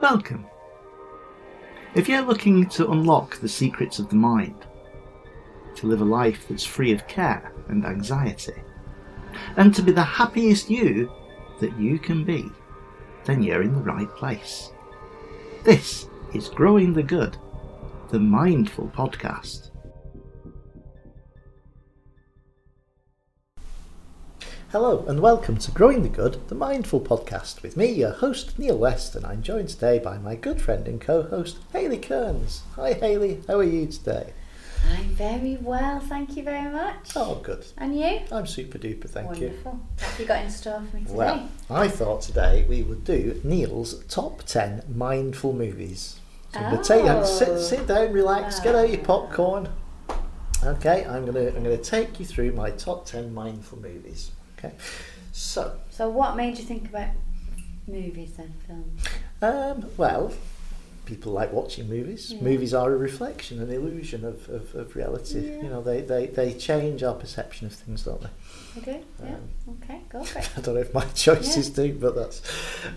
Welcome. If you're looking to unlock the secrets of the mind, to live a life that's free of care and anxiety, and to be the happiest you that you can be, then you're in the right place. This is Growing the Good, the Mindful Podcast. Hello, and welcome to Growing the Good, the Mindful Podcast, with me, your host, Neil West, and I'm joined today by my good friend and co host, Hayley Kearns. Hi, Hayley, how are you today? I'm very well, thank you very much. Oh, good. And you? I'm super duper, thank you. Wonderful. What have you got in store for me today? Well, I thought today we would do Neil's top 10 mindful movies. So to take sit, Oh. sit down, relax, get out your popcorn. Okay, I'm going to I'm going to take you through my top 10 mindful movies. Okay, so so, what made you think about movies then, films? um, well, people like watching movies. Yeah. Movies are a reflection, an illusion of, of, of reality. Yeah. You know, they, they, they change our perception of things, don't they? You do? Yeah. Um, okay, go for it. I don't know if my choices do, but that's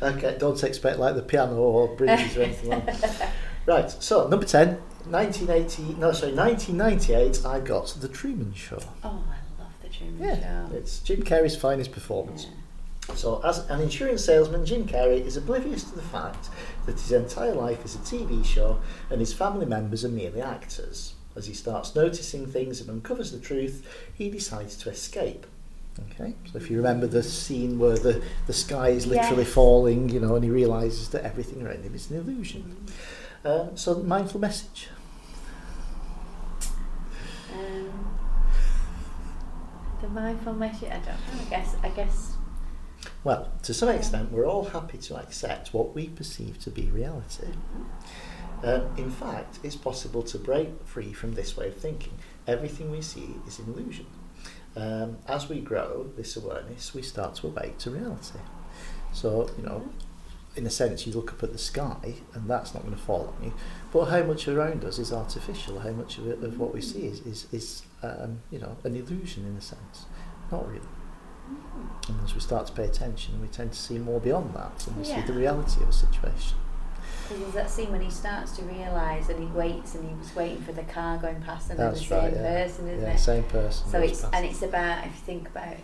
okay. Don't expect like the piano or bridges or anything like that. Right, so number 10, 1980, no, sorry, 1998, I got The Truman Show. Oh, Love Yeah, Show. it's Jim Carrey's finest performance. Yeah. So, as an insurance salesman, Jim Carrey is oblivious to the fact that his entire life is a TV show and his family members are merely actors. As he starts noticing things and uncovers the truth, he decides to escape. Okay, so if you remember the scene where the, the sky is literally Yes. falling, you know, and he realizes that everything around him is an illusion. Um, so, mindful message. Um, the mindful message. I don't know. I guess. I guess. Well, to some extent, we're all happy to accept what we perceive to be reality. Um, in fact, it's possible to break free from this way of thinking. Everything we see is an illusion. Um, as we grow this awareness, we start to awake to reality. So, you know, in a sense, you look up at the sky and that's not going to fall on you. But how much around us is artificial? How much of, it, of what we see is, is, is um, you know, an illusion in a sense? Not really. And as we start to pay attention, we tend to see more beyond that and we see the reality of a situation. Because there's that scene when he starts to realise and he waits and he was waiting for the car going past and then the That's same right, yeah. person, isn't yeah, it? same person. So it's past. and it's about if you think about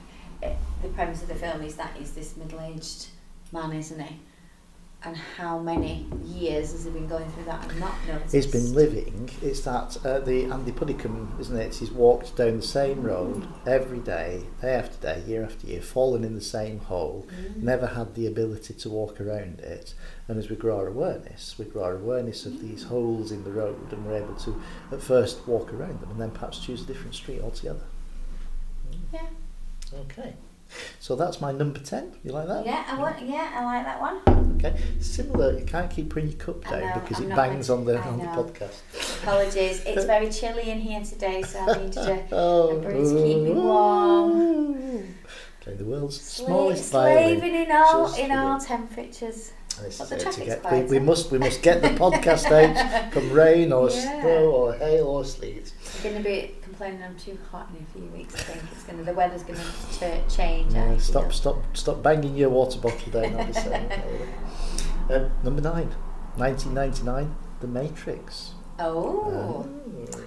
it, the premise of the film is that he's this middle-aged man, isn't he? And how many years has he been going through that and not noticed? He's been living. It's that uh, the Andy Puddicombe, isn't it? He's walked down the same road every day, day after day, year after year, fallen in the same hole, Mm. never had the ability to walk around it. And as we grow our awareness, we grow our awareness of these holes in the road, and we're able to at first walk around them, and then perhaps choose a different street altogether. Yeah. Okay, so that's my number ten. You like that? Yeah, I want. Yeah, I like that one. Okay. Similar. You can't keep putting your cup down know, because I'm it bangs on to- the I on the podcast. Apologies. It's very chilly in here today, so I needed a, Oh, a brew to keep me warm. Playing the world's Sla- smallest violin. slaving in all just in all temperatures. This But is the to get, we, we must we must get the podcast out. Come rain or Yeah. snow or hail or sleet. I'm going to be complaining I'm too hot in a few weeks. I think it's to the weather's to change. Yeah, stop stop stop banging your water bottle down on the side. um, Number nine, 1999, The Matrix. Oh. Ah.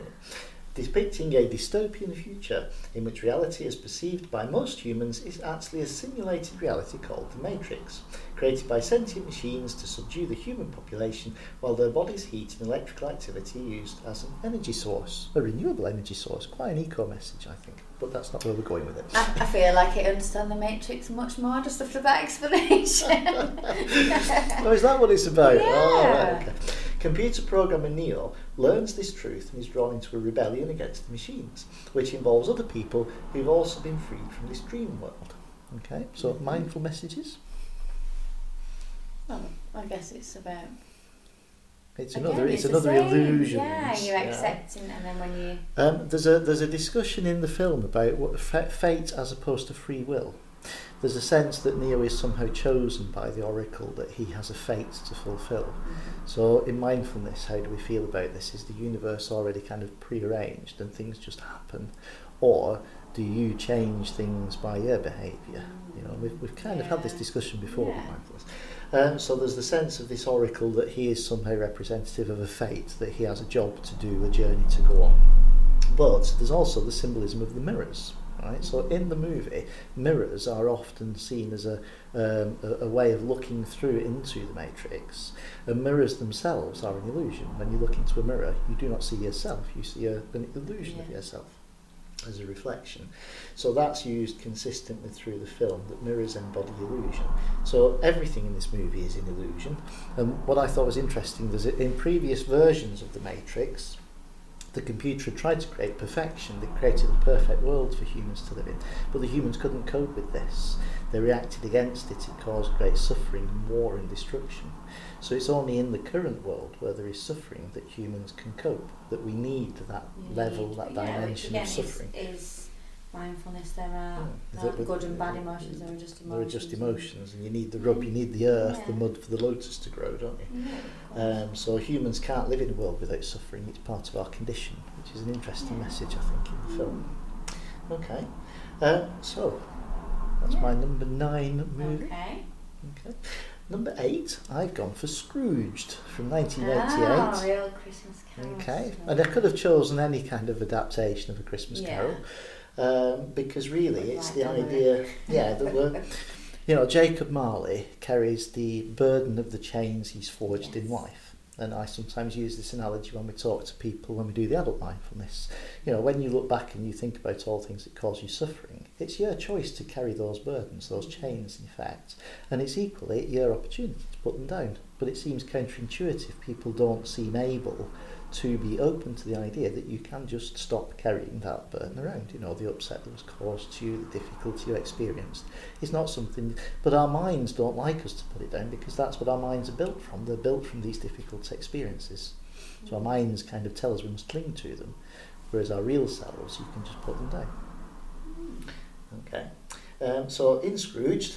Depicting a dystopian future in which reality as perceived by most humans is actually a simulated reality called the Matrix, created by sentient machines to subdue the human population while their bodies' heat and electrical activity are used as an energy source, a renewable energy source. Quite an eco message, I think, but that's not where we're going with it. I, I feel like I understand the Matrix much more just after that explanation. oh, is that what it's about? Oh, Yeah. right, okay. Computer programmer Neo learns this truth and is drawn into a rebellion against the machines, which involves other people who've also been freed from this dream world. Okay, so mindful messages. well, I guess it's about. It's again, another. It's, the another illusion. Yeah, you're accepting, and then when you. Um, there's a there's a discussion in the film about what fate as opposed to free will. There's a sense that Neo is somehow chosen by the Oracle, that he has a fate to fulfill. So, in mindfulness, how do we feel about this? Is the universe already kind of prearranged and things just happen, or do you change things by your behaviour? You know, we've, we've kind of had this discussion before Yeah. mindfulness. Um, so there's the sense of this oracle that he is somehow representative of a fate, that he has a job to do, a journey to go on. But there's also the symbolism of the mirrors. Right? So in the movie, mirrors are often seen as a, um, a, a way of looking through into the matrix. And mirrors themselves are an illusion. When you look into a mirror, you do not see yourself, you see a, an illusion of yourself as a reflection. So that's used consistently through the film, that mirrors embody illusion. So everything in this movie is an illusion. And what I thought was interesting was that in previous versions of The Matrix, the computer had tried to create perfection. They created a perfect world for humans to live in. But the humans couldn't cope with this. They reacted against it. It caused great suffering, war, and destruction. So it's only in the current world where there is suffering that humans can cope, that we need that you level, need, that yeah, dimension yeah, of suffering. Is, is mindfulness. There are it are good and bad emotions. There are just emotions. There are just emotions, and you need the rub, you need the earth, the mud for the lotus to grow, don't you? Yeah. Um, so humans can't live in a world without suffering. It's part of our condition, which is an interesting Yeah. message, I think, in the film. Okay, uh, so that's Yeah. my number nine movie. Okay. Okay. Number eight, I've gone for Scrooged from 1988. Ah, real Christmas Carol. Okay, and I could have chosen any kind of adaptation of A Christmas Yeah. Carol, um, because really it's the idea, yeah, that we're, you know, Jacob Marley carries the burden of the chains he's forged in life. And I sometimes use this analogy when we talk to people when we do the adult mindfulness. You know, when you look back and you think about all things that cause you suffering, it's your choice to carry those burdens, those chains, in fact. And it's equally your opportunity to put them down. But it seems counterintuitive. People don't seem able to be open to the idea that you can just stop carrying that burden around. You know, the upset that was caused to you, the difficulty you experienced. It's not something, but our minds don't like us to put it down because that's what our minds are built from. They're built from these difficult experiences. So our minds kind of tell us we must cling to them, whereas our real selves, you can just put them down. Okay. Um, so in Scrooged,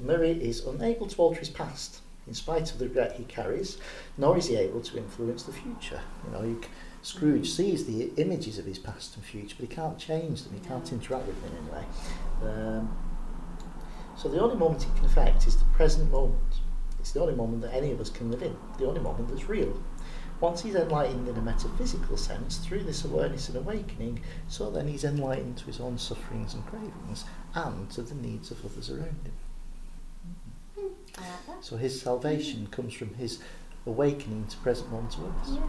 Murray is unable to alter his past, in spite of the regret he carries, nor is he able to influence the future. You know, you, Scrooge sees the images of his past and future, but he can't change them. He can't interact with them in any way. Um, so the only moment he can affect is the present moment. It's the only moment that any of us can live in. The only moment that's real. Once he's enlightened in a metaphysical sense through this awareness and awakening, so then he's enlightened to his own sufferings and cravings and to the needs of others around him. I like. So his salvation comes from his awakening to present moment awareness, Yeah.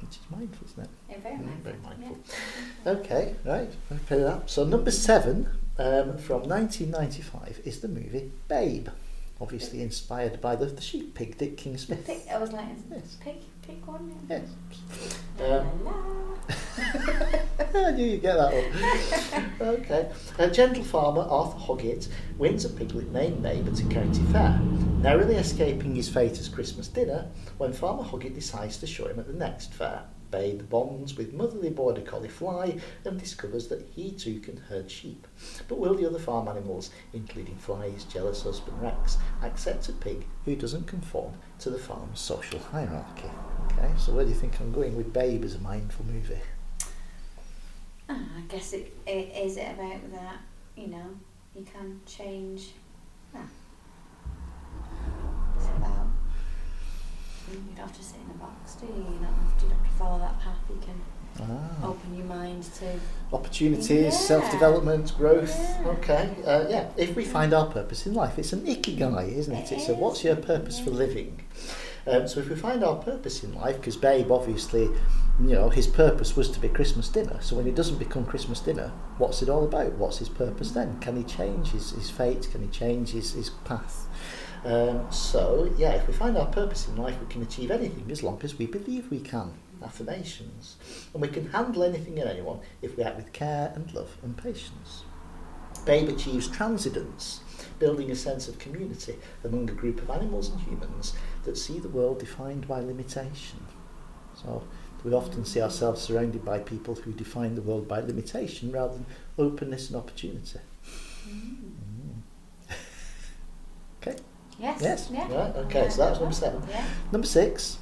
which is mindful, isn't it? Yeah, very Mm, mindful. very mindful. Yeah. Okay, right, put it up. So number seven um, from 1995 is the movie Babe, obviously inspired by the, the sheep pig Dick King Smith. Pick, I was like, Yes. pick, pick one. Yes. La, Um. I knew you'd get that one. okay. A gentle farmer, Arthur Hoggett, wins a piglet named Babe to a county fair, narrowly escaping his fate as Christmas dinner when Farmer Hoggett decides to show him at the next fair. Babe bonds with motherly border collie Fly and discovers that he too can herd sheep. But will the other farm animals, including Fly's jealous husband Rex, accept a pig who doesn't conform to the farm's social hierarchy? Okay, so where do you think I'm going with Babe as a mindful movie? Ah, I guess it, it is it about that, you know, you can change that. It's about you don't have to sit in a box, do you? You don't have to, you don't have to follow that path. You can Ah. open your mind to opportunities, Yeah. self-development, growth. Yeah. Okay, uh, yeah. If we find our purpose in life, it's an ikigai, isn't it? It It's a what's your purpose for living. Um, so if we find our purpose in life, because Babe obviously, you know, his purpose was to be Christmas dinner. So when it doesn't become Christmas dinner, what's it all about? What's his purpose then? Can he change his, his fate? Can he change his, his path? Um, so yeah, if we find our purpose in life, we can achieve anything as long as we believe we can. Affirmations, and we can handle anything and anyone if we act with care and love and patience. Babe achieves transcendence, building a sense of community among a group of animals and humans that see the world defined by limitation. So we often see ourselves surrounded by people who define the world by limitation rather than openness and opportunity. Mm. okay. yes, Yes. yeah. Right. Okay. So that's number seven. Yeah. Number six,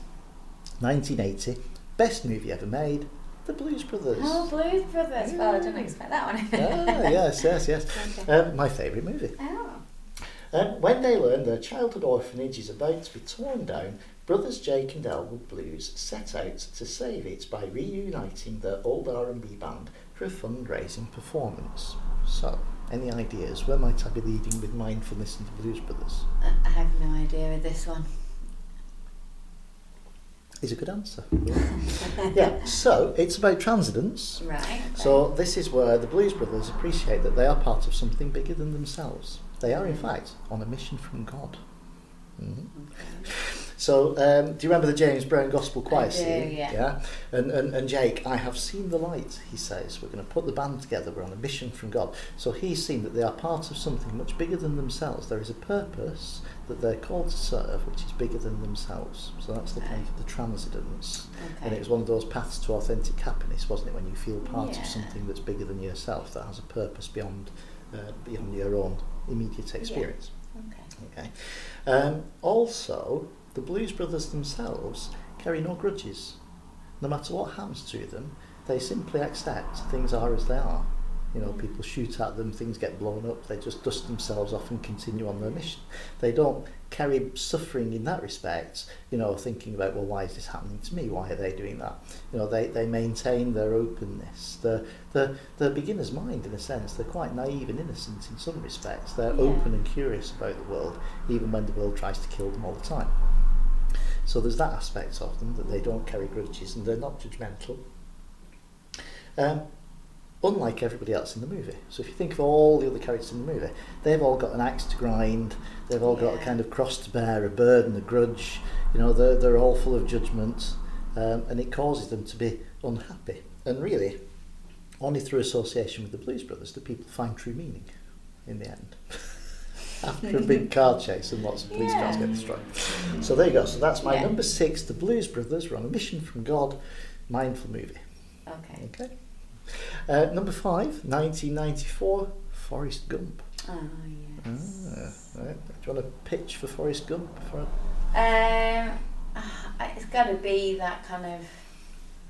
1980, best movie ever made, The Blues Brothers. Oh, Blues Brothers. Well, I didn't expect that one. ah, yes, yes, yes. Okay. Um, my favourite movie. Oh. Um, when they learn their childhood orphanage is about to be torn down, brothers Jake and Elwood Blues set out to save it by reuniting their old R&B band for a fundraising performance. So, any ideas? Where might I be leading with mindfulness and the Blues Brothers? I I have no idea with this one. Is a good answer. yeah, so it's about transcendence. Right. So this is where the Blues Brothers appreciate that they are part of something bigger than themselves. They are, in fact, on a mission from God. Mhm. Okay. So, um, do you remember the James Brown Gospel Choir scene? yeah. And, and and Jake, I have seen the light. He says, we're going to put the band together. We're on a mission from God. So he's seen that they are part of something much bigger than themselves. There is a purpose that they're called to serve, which is bigger than themselves. So that's the kind of the transcendence. And Okay. it was one of those paths to authentic happiness, wasn't it? When you feel part Yeah. of something that's bigger than yourself, that has a purpose beyond uh, beyond your own immediate experience. Okay. Okay. Um, also, the Blues Brothers themselves carry no grudges. No matter what happens to them, they simply accept things are as they are. You know, people shoot at them, things get blown up, they just dust themselves off and continue on their mission. They don't carry suffering in that respect, you know, thinking about, well, why is this happening to me? Why are they doing that? You know, they, they maintain their openness. They're, they're, they're beginner's mind, in a sense. They're quite naive and innocent in some respects. They're Yeah. open and curious about the world, even when the world tries to kill them all the time. So there's that aspect of them, that they don't carry grudges and they're not judgmental. Um, unlike everybody else in the movie. So if you think of all the other characters in the movie, they've all got an axe to grind, they've all got a kind of cross to bear, a burden, a grudge, you know, they're, they're all full of judgment, um, and it causes them to be unhappy. And really, only through association with the Blues Brothers do people find true meaning in the end. After a big car chase and lots of police cars get Yeah. destroyed. So there you go. So that's my Yeah. number six, the Blues Brothers. We're on a mission from God, mindful movie. Okay. Okay. Uh, number five, 1994, Forrest Gump. Oh yes. Ah, right. Do you want to pitch for Forrest Gump? For Um, ah, it's got to be that kind of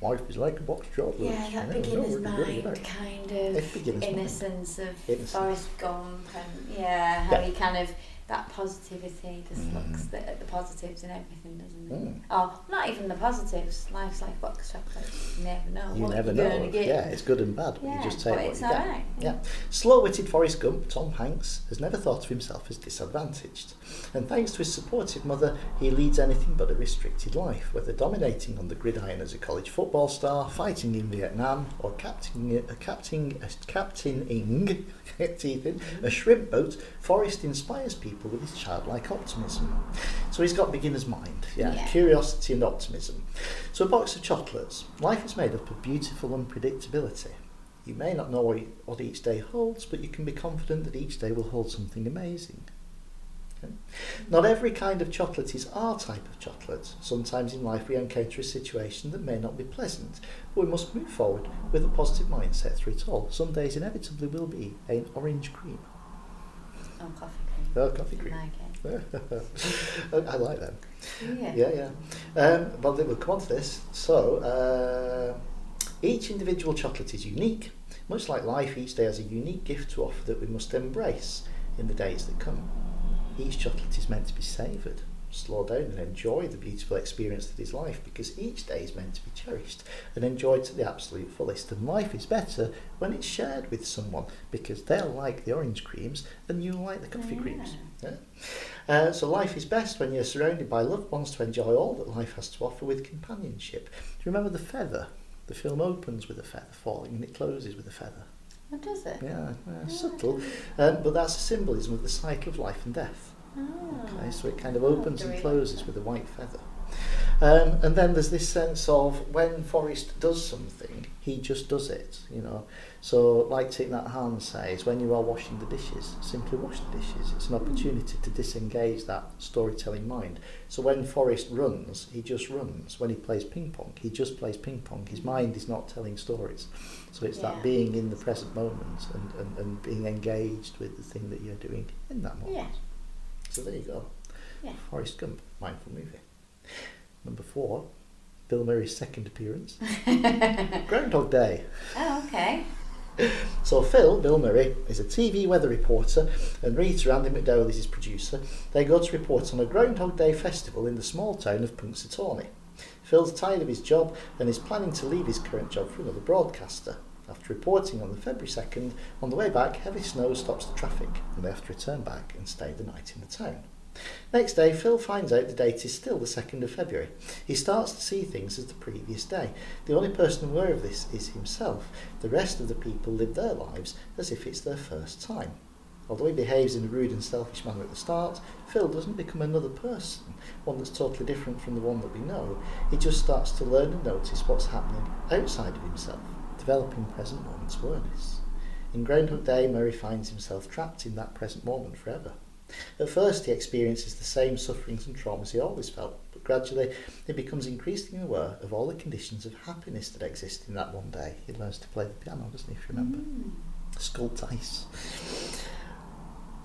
life is like a box of chocolates. yeah, that you know, beginner's no, really, really, mind kind of beginner's mind. innocence of Innocence. Forrest Gump and yeah, how Yeah. he kind of that positivity just Mm. looks the, at the positives in everything, doesn't it? Mm. Oh, not even the positives. Life's like box chocolates. You never know You what never you're know. get. Yeah, it's good and bad, Yeah, you just take what it's you get. alright. Yeah. Slow-witted Forrest Gump, Tom Hanks, has never thought of himself as disadvantaged. And thanks to his supportive mother, he leads anything but a restricted life, whether dominating on the gridiron as a college football star, fighting in Vietnam, or captaining, uh, captaining, uh, captaining in, a shrimp boat, Forrest inspires people with his childlike optimism. So he's got beginner's mind, yeah, Yeah. curiosity and optimism. So a box of chocolates. Life is made up of beautiful unpredictability. You may not know what what each day holds, but you can be confident that each day will hold something amazing. Okay? Not every kind of chocolate is our type of chocolate. Sometimes in life we encounter a situation that may not be pleasant, but we must move forward with a positive mindset through it all. Some days inevitably will be an orange cream. Oh, coffee Oh, coffee cream. like I like them. Yeah. Yeah, yeah. Um, well, we'll come on to this. So, uh, each individual chocolate is unique. Much like life, each day has a unique gift to offer that we must embrace in the days that come. Each chocolate is meant to be savoured. Slow down and enjoy the beautiful experience that is life because each day is meant to be cherished and enjoyed to the absolute fullest. And life is better when it's shared with someone because they'll like the orange creams and you'll like the coffee Yeah. creams. Yeah? Uh, so life is best when you're surrounded by loved ones to enjoy all that life has to offer with companionship. Do you remember the feather? The film opens with a feather falling and it closes with a feather. What does it? Yeah, yeah Oh, subtle, um, but that's a symbolism of the cycle of life and death. Oh. Okay, so it kind of Oh, opens do and closes with a white feather. Um, and then there's this sense of when Forrest does something, he just does it, you know. So, like Thich Nhat Hanh says, when you are washing the dishes, simply wash the dishes. It's an hmm. opportunity to disengage that storytelling mind. So, when Forrest runs, he just runs. When he plays ping pong, he just plays ping pong. His hmm. mind is not telling stories. So, it's Yeah. that being in the present moment and, and, and being engaged with the thing that you're doing in that moment. Yeah. So there you go. Yeah. Forrest Gump, mindful movie. Number four, Bill Murray's second appearance. Groundhog Day. Oh, okay. So Phil, Bill Murray, is a TV weather reporter and Rita, Andie MacDowell, is his producer. They go to report on a Groundhog Day festival in the small town of Punxsutawney. Phil's tired of his job and is planning to leave his current job for another broadcaster. After reporting on the February 2nd, on the way back, heavy snow stops the traffic and they have to return back and stay the night in the town. Next day, Phil finds out the date is still the 2nd of February. He starts to see things as the previous day. The only person aware of this is himself. The rest of the people live their lives as if it's their first time. Although he behaves in a rude and selfish manner at the start, Phil doesn't become another person, one that's totally different from the one that we know. He just starts to learn and notice what's happening outside of himself, developing present moment's awareness. In Groundhog Day, Murray finds himself trapped in that present moment forever. At first, he experiences the same sufferings and traumas he always felt, but gradually he becomes increasingly aware of all the conditions of happiness that exist in that one day. He learns to play the piano, doesn't he, if you remember? Mm. Sculpt ice.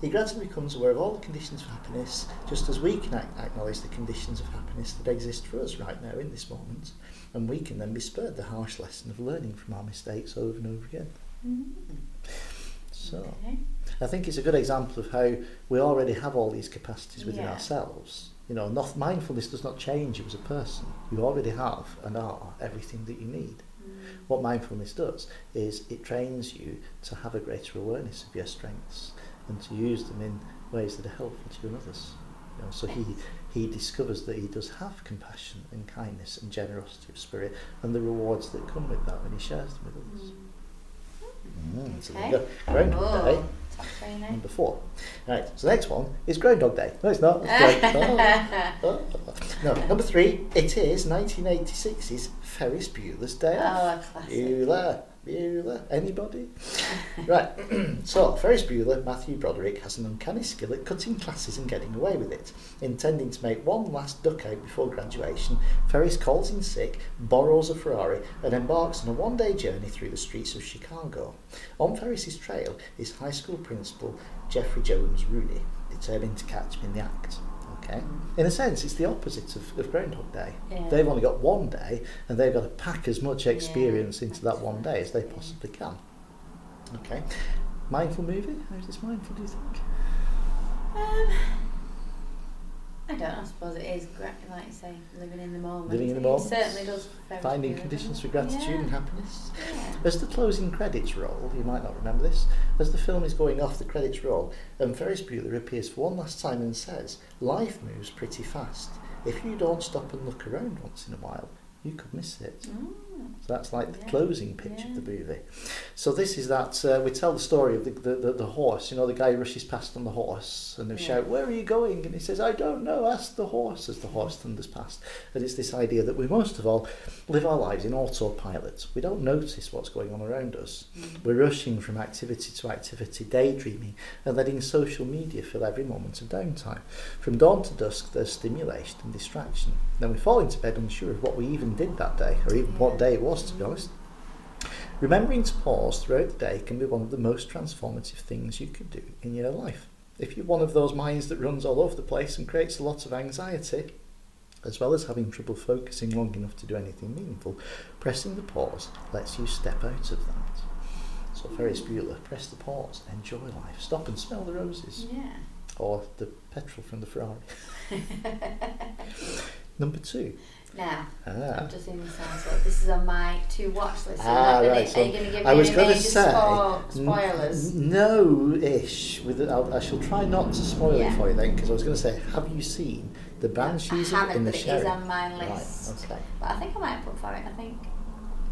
He gradually becomes aware of all the conditions of happiness, just as we can ac- acknowledge the conditions of happiness that exist for us right now in this moment, and we can then be spared the harsh lesson of learning from our mistakes over and over again. Mm. So, Okay. I think it's a good example of how we already have all these capacities within Yeah. ourselves. You know, not, mindfulness does not change you as a person. You already have and are everything that you need. Mm. What mindfulness does is it trains you to have a greater awareness of your strengths and to use them in ways that are helpful to you and others. You know, so he he discovers that he does have compassion and kindness and generosity of spirit and the rewards that come with that when he shares them with others. Mm, so there you Okay. go. Groundhog Day. Oh, now. Number four. Right, so the next one is Groundhog Day. No, it's not. It's oh, oh. No, number three, it is 1986's Ferris Bueller's Day Off. Oh, classic. Bueller, Bueller, anybody? right, so Ferris Bueller, Matthew Broderick, has an uncanny skill at cutting classes and getting away with it. Intending to make one last duck out before graduation, Ferris calls in sick, borrows a Ferrari, and embarks on a one day journey through the streets of Chicago. On Ferris's trail is high school principal Jeffrey Jones Rooney, determined to catch him in the act. In a sense, it's the opposite of, of Groundhog Day. Yeah. They've only got one day, and they've got to pack as much Yeah, experience into that one day as they possibly can. Okay. Mindful movie? How's this mindful, do you think? Um, I don't know, I suppose it is, gra- like you say, living in the moment. Living in the moment. It certainly does. Finding conditions for gratitude yeah. and happiness. Yeah. As the closing credits roll, you might not remember this, as the film is going off, the credits roll, and Ferris Bueller appears for one last time and says, Life moves pretty fast. If you don't stop and look around once in a while, you could miss it. Mm. So that's like the Yeah, closing pitch yeah. of the movie. So this is that uh, we tell the story of the, the, the, the horse. You know, the guy rushes past on the horse, and they Yeah. shout, "Where are you going?" And he says, "I don't know. Ask the horse." As the horse thunders past, and it's this idea that we most of all live our lives in autopilot. We don't notice what's going on around us. Mm. We're rushing from activity to activity, daydreaming, and letting social media fill every moment of downtime. From dawn to dusk, there's stimulation and distraction. Then we fall into bed unsure of what we even did that day, or even what day it was, to be honest. Remembering to pause throughout the day can be one of the most transformative things you could do in your life. If you're one of those minds that runs all over the place and creates a lot of anxiety, as well as having trouble focusing long enough to do anything meaningful, pressing the pause lets you step out of that. So Ferris Bueller, press the pause, enjoy life, stop and smell the roses, Yeah. or the petrol from the Ferrari. Number two. Now, Ah. I'm just in the sound, so this is on my to watch list. Ah, right, are you going to give me was any major say spo- spoilers? n- no-ish. With it, I'll, I shall try not to spoil Yeah. it for you then, because I was going to say, have you seen the Banshees I haven't, in the but it is on my list. Right, okay. But I think I might put for it. I think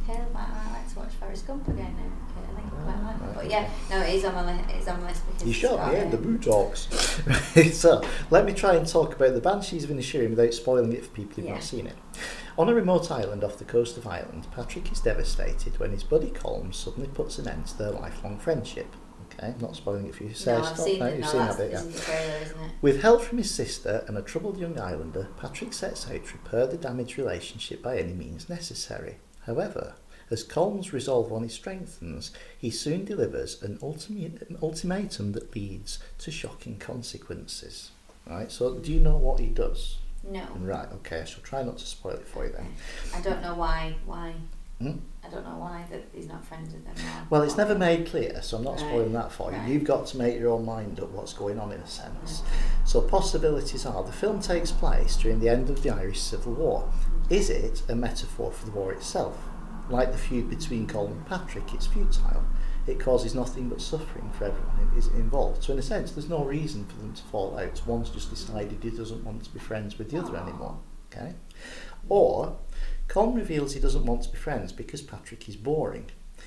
Caleb might, might like to watch Forrest Gump again now. I think I quite like Ah, it. But yeah, no, it is on my list. It's on my list because You shot me in the um, boo talks. Right, so let me try and talk about the Banshees of Inisherin without spoiling it for people who've Yeah. not seen it. On a remote island off the coast of Ireland, Patrick is devastated when his buddy Colm suddenly puts an end to their lifelong friendship. Okay, not spoiling it for you. No, I've stop seen now, it. You've No, seen that bit, yeah. the trailer, isn't it? With help from his sister and a troubled young islander, Patrick sets out to repair the damaged relationship by any means necessary. However, as Colm's resolve on it strengthens, he soon delivers an, ultimate, an ultimatum that leads to shocking consequences. Right, so do you know what he does? No. Right, okay, I shall try not to spoil it for you then. I don't know why. Why? Hmm? I don't know why that he's not friends with them now. Well, it's never made clear, so I'm not Right, spoiling that for you. right. You've got to make your own mind up what's going on in a sense. So possibilities are the film takes place during the end of the Irish Civil War. Is it a metaphor for the war itself? Like the feud between Colin and Patrick, it's futile. It causes nothing but suffering for everyone who is involved. So in a sense, there's no reason for them to fall out. One's just decided he doesn't want to be friends with the other anymore. Okay? Or Colin reveals he doesn't want to be friends because Patrick is boring.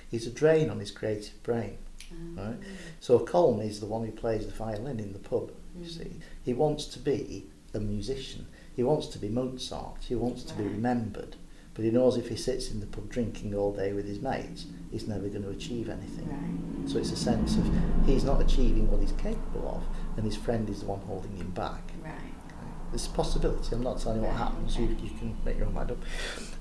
He's a drain on his creative brain. Um, Right. So Colin is the one who plays the violin in the pub. You Mm. see, he wants to be a musician. He wants to be Mozart. He wants to be remembered. But he knows if he sits in the pub drinking all day with his mates, he's never going to achieve anything. Right. So it's a sense of he's not achieving what he's capable of, and his friend is the one holding him back. Right. there's a possibility. I'm not telling you what happens. You, you can make your own mind up.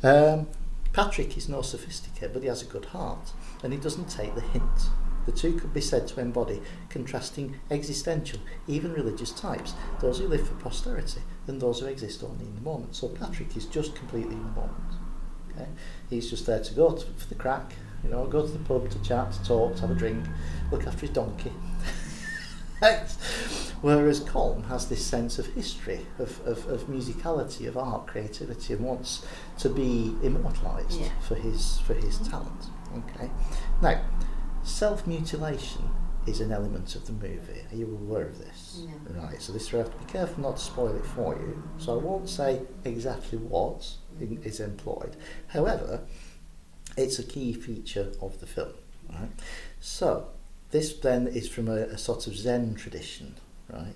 Um, Patrick is no sophisticated, but he has a good heart, and he doesn't take the hint. The two could be said to embody contrasting existential, even religious types, those who live for posterity and those who exist only in the moment. So Patrick is just completely in the moment. Okay? He's just there to go to, for the crack, you know, go to the pub to chat, to talk, to have a drink, look after his donkey, Whereas Colm has this sense of history, of, of, of musicality, of art, creativity, and wants to be immortalised Yeah. for his for his talent. Okay. Now, self mutilation is an element of the movie. Are you aware of this? No. Right. So this we have to be careful not to spoil it for you. So I won't say exactly what in- is employed. However, it's a key feature of the film. Right. So this then is from a, a sort of Zen tradition, right?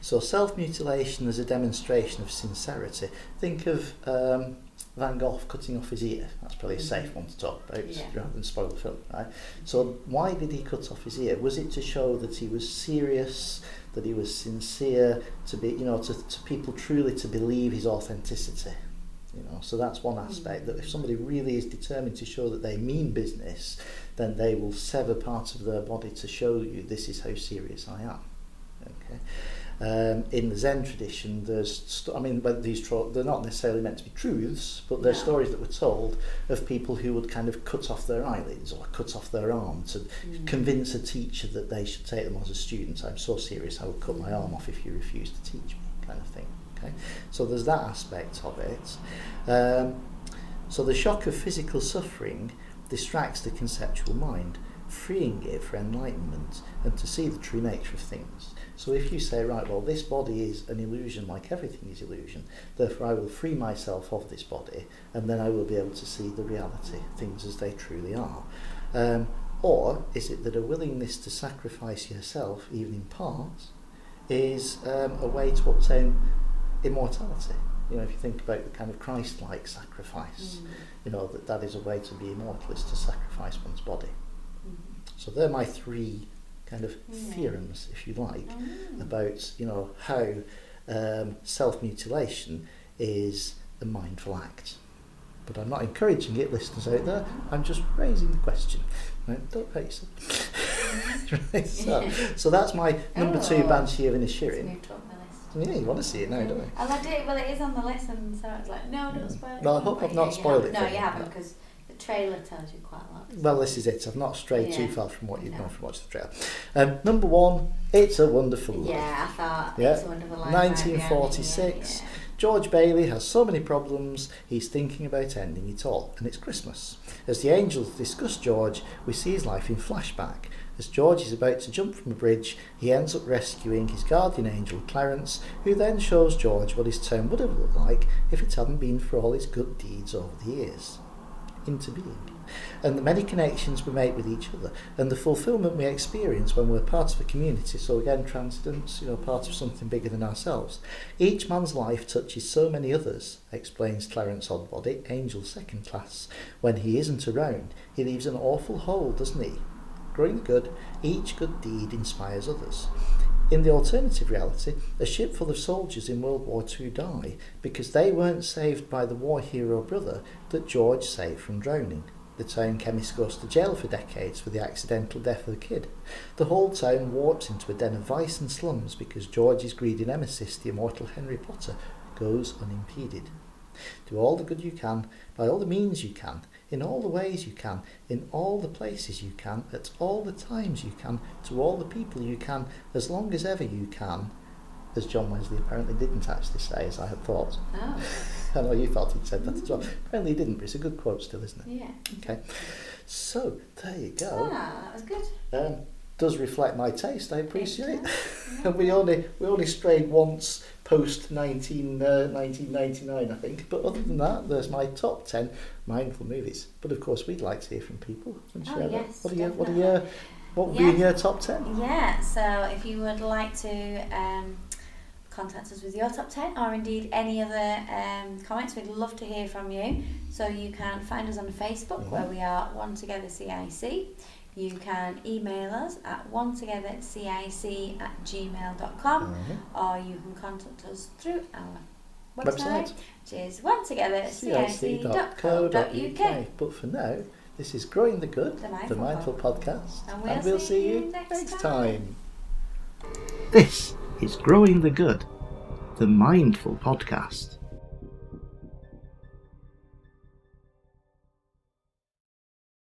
So self-mutilation as a demonstration of sincerity. Think of um, Van Gogh cutting off his ear. That's probably a safe one to talk about Yeah. rather than spoil the film, right? So why did he cut off his ear? Was it to show that he was serious, that he was sincere, to be, you know, to, to people truly to believe his authenticity? You know, so that's one aspect. That if somebody really is determined to show that they mean business, then they will sever part of their body to show you this is how serious I am. Okay. Um, in the Zen tradition, there's, st- I mean, but these tro- they're not necessarily meant to be truths, but they're No. stories that were told of people who would kind of cut off their eyelids or cut off their arm to Mm. convince a teacher that they should take them as a student. I'm so serious, I will cut my arm off if you refuse to teach me, kind of thing. Okay, so there's that aspect of it. Um, so the shock of physical suffering distracts the conceptual mind, freeing it for enlightenment and to see the true nature of things. So if you say, right, well, this body is an illusion like everything is illusion, therefore I will free myself of this body and then I will be able to see the reality, things as they truly are. Um, or is it that a willingness to sacrifice yourself, even in part, is um, a way to obtain immortality? You know, if you think about the kind of Christ-like sacrifice, Mm. you know, that that is a way to be immortal, is to sacrifice one's body. Mm. So they're my three kind of Yeah. theorems, if you like, about, you know, how um, self-mutilation is a mindful act. But I'm not encouraging it, listeners out there. I'm just raising the question. Right? Don't hurt yourself. right, so, so that's my number two Oh. Banshee of Inisherin. Moved up the list. Yeah, you want to see it now, don't you? Well, I do. Well, it is on the list, and so I was like, no, don't spoil it. Well, I hope I've not you spoiled haven't. it No, for you you. haven't, because the trailer tells you quite a lot. Well, this is it. I've not strayed too Yeah. far from what you've No. known from watching the trailer. Um, number one, It's a Wonderful Life. Yeah, I thought Yeah. it's a wonderful life. right, 1946. yeah, yeah. George Bailey has so many problems, he's thinking about ending it all, and it's Christmas. As the angels discuss George, we see his life in flashback. As George is about to jump from a bridge, he ends up rescuing his guardian angel Clarence, who then shows George what his town would have looked like if it hadn't been for all his good deeds over the years. Into being. And the many connections we make with each other, and the fulfillment we experience when we're part of a community, so again, transcendence, you know, part of something bigger than ourselves. Each man's life touches so many others, explains Clarence Odbody, Angel Second Class. When he isn't around, he leaves an awful hole, doesn't he? Growing good, each good deed inspires others. In the alternative reality, a ship full of soldiers in World War II die because they weren't saved by the war hero brother that George saved from drowning. The town chemist goes to jail for decades for the accidental death of the kid. The whole town warps into a den of vice and slums because George's greedy nemesis, the immortal Henry Potter, goes unimpeded. Do all the good you can, by all the means you can. In all the ways you can, in all the places you can, at all the times you can, to all the people you can, as long as ever you can, as John Wesley apparently didn't actually say, as I had thought. Oh, I know you thought he'd said that as well. Apparently he didn't, but it's a good quote still, isn't it? yeah. Okay. So, there you go. Ah, that was good. Um, does reflect my taste, I appreciate. And we only we only strayed once post 19, uh, 1999, I think. But other than that, there's my top 10 mindful movies. But of course, we'd like to hear from people. and Oh, share that. yes, What are your, what are your, what would be in your top 10? Yeah, so if you would like to um, contact us with your top 10 or indeed any other um, comments, we'd love to hear from you. So you can find us on Facebook where we are One Together CIC. You can email us at one together cic at gmail.com Mhm. or you can contact us through our Website. website, which is one together cic.co.uk. But for now, this is Growing the Good, The the Mindful Mindful Podcast. And we'll see you next time. This is Growing the Good, the Mindful Podcast.